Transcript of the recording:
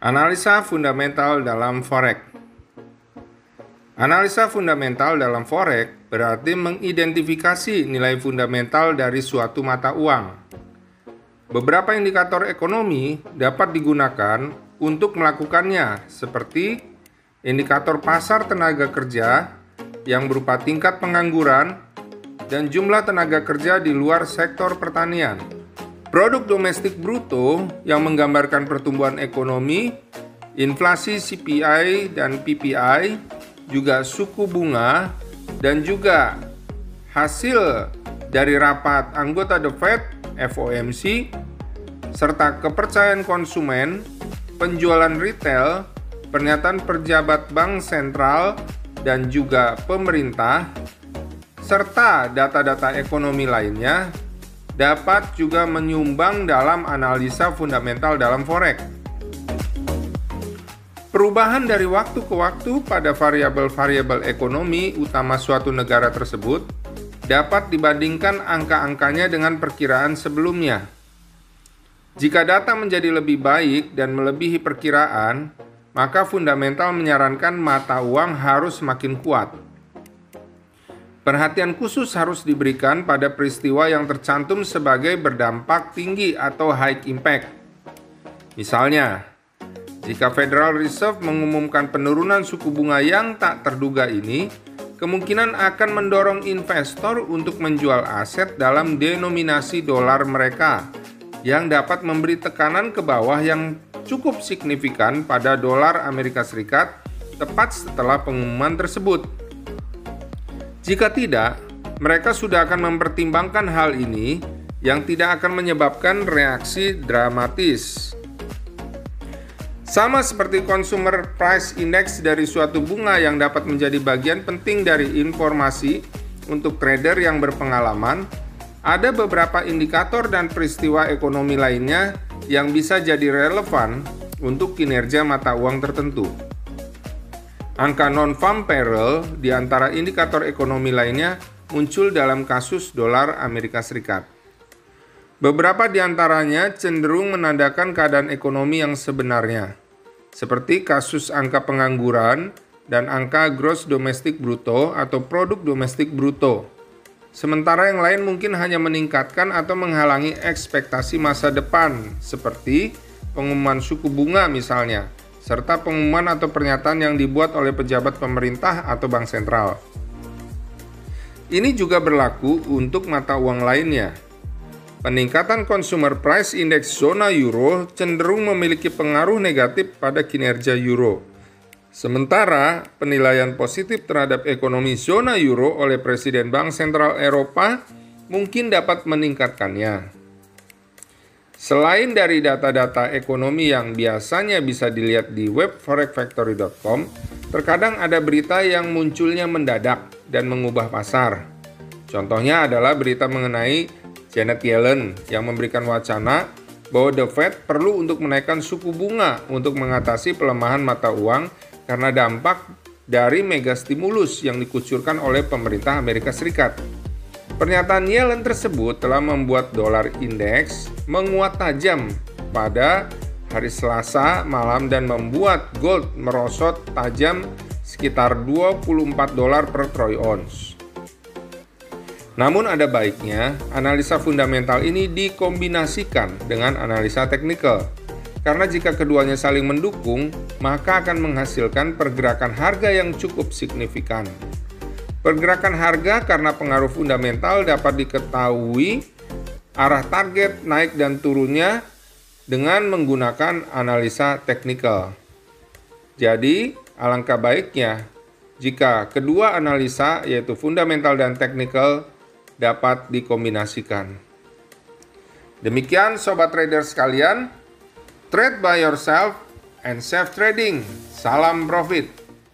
Analisa fundamental dalam forex. Analisa fundamental dalam forex berarti mengidentifikasi nilai fundamental dari suatu mata uang. Beberapa indikator ekonomi dapat digunakan untuk melakukannya, seperti indikator pasar tenaga kerja yang berupa tingkat pengangguran dan jumlah tenaga kerja di luar sektor pertanian. Produk domestik bruto yang menggambarkan pertumbuhan ekonomi, inflasi CPI dan PPI, juga suku bunga, dan juga hasil dari rapat anggota The Fed FOMC, serta kepercayaan konsumen, penjualan retail, pernyataan pejabat bank sentral, dan juga pemerintah, serta data-data ekonomi lainnya dapat juga menyumbang dalam analisa fundamental dalam forex. Perubahan dari waktu ke waktu pada variabel-variabel ekonomi utama suatu negara tersebut dapat dibandingkan angka-angkanya dengan perkiraan sebelumnya. Jika data menjadi lebih baik dan melebihi perkiraan, maka fundamental menyarankan mata uang harus semakin kuat. Perhatian khusus harus diberikan pada peristiwa yang tercantum sebagai berdampak tinggi atau high impact. Misalnya, jika Federal Reserve mengumumkan penurunan suku bunga yang tak terduga ini, kemungkinan akan mendorong investor untuk menjual aset dalam denominasi dolar mereka yang dapat memberi tekanan ke bawah yang cukup signifikan pada dolar Amerika Serikat tepat setelah pengumuman tersebut. Jika tidak, mereka sudah akan mempertimbangkan hal ini yang tidak akan menyebabkan reaksi dramatis. Sama seperti consumer price index dari suatu bunga yang dapat menjadi bagian penting dari informasi untuk trader yang berpengalaman, ada beberapa indikator dan peristiwa ekonomi lainnya yang bisa jadi relevan untuk kinerja mata uang tertentu. Angka non-farm payroll di antara indikator ekonomi lainnya muncul dalam kasus dolar Amerika Serikat. Beberapa di antaranya cenderung menandakan keadaan ekonomi yang sebenarnya, seperti kasus angka pengangguran dan angka gross domestic bruto atau produk domestik bruto. Sementara yang lain mungkin hanya meningkatkan atau menghalangi ekspektasi masa depan, seperti pengumuman suku bunga misalnya, serta pengumuman atau pernyataan yang dibuat oleh pejabat pemerintah atau bank sentral. Ini juga berlaku untuk mata uang lainnya. Peningkatan consumer price index zona euro cenderung memiliki pengaruh negatif pada kinerja euro. Sementara penilaian positif terhadap ekonomi zona euro oleh Presiden Bank Sentral Eropa mungkin dapat meningkatkannya. Selain dari data-data ekonomi yang biasanya bisa dilihat di web forexfactory.com, terkadang ada berita yang munculnya mendadak dan mengubah pasar. Contohnya adalah berita mengenai Janet Yellen yang memberikan wacana bahwa The Fed perlu untuk menaikkan suku bunga untuk mengatasi pelemahan mata uang karena dampak dari mega stimulus yang dikucurkan oleh pemerintah Amerika Serikat. Pernyataan Yellen tersebut telah membuat dolar indeks menguat tajam pada hari Selasa malam dan membuat gold merosot tajam sekitar 24 dolar per troy ounce. Namun ada baiknya analisa fundamental ini dikombinasikan dengan analisa teknikal. Karena jika keduanya saling mendukung, maka akan menghasilkan pergerakan harga yang cukup signifikan. Pergerakan harga karena pengaruh fundamental dapat diketahui arah target naik dan turunnya dengan menggunakan analisa teknikal. Jadi, alangkah baiknya jika kedua analisa yaitu fundamental dan teknikal dapat dikombinasikan. Demikian sobat trader sekalian, trade by yourself and safe trading. Salam profit.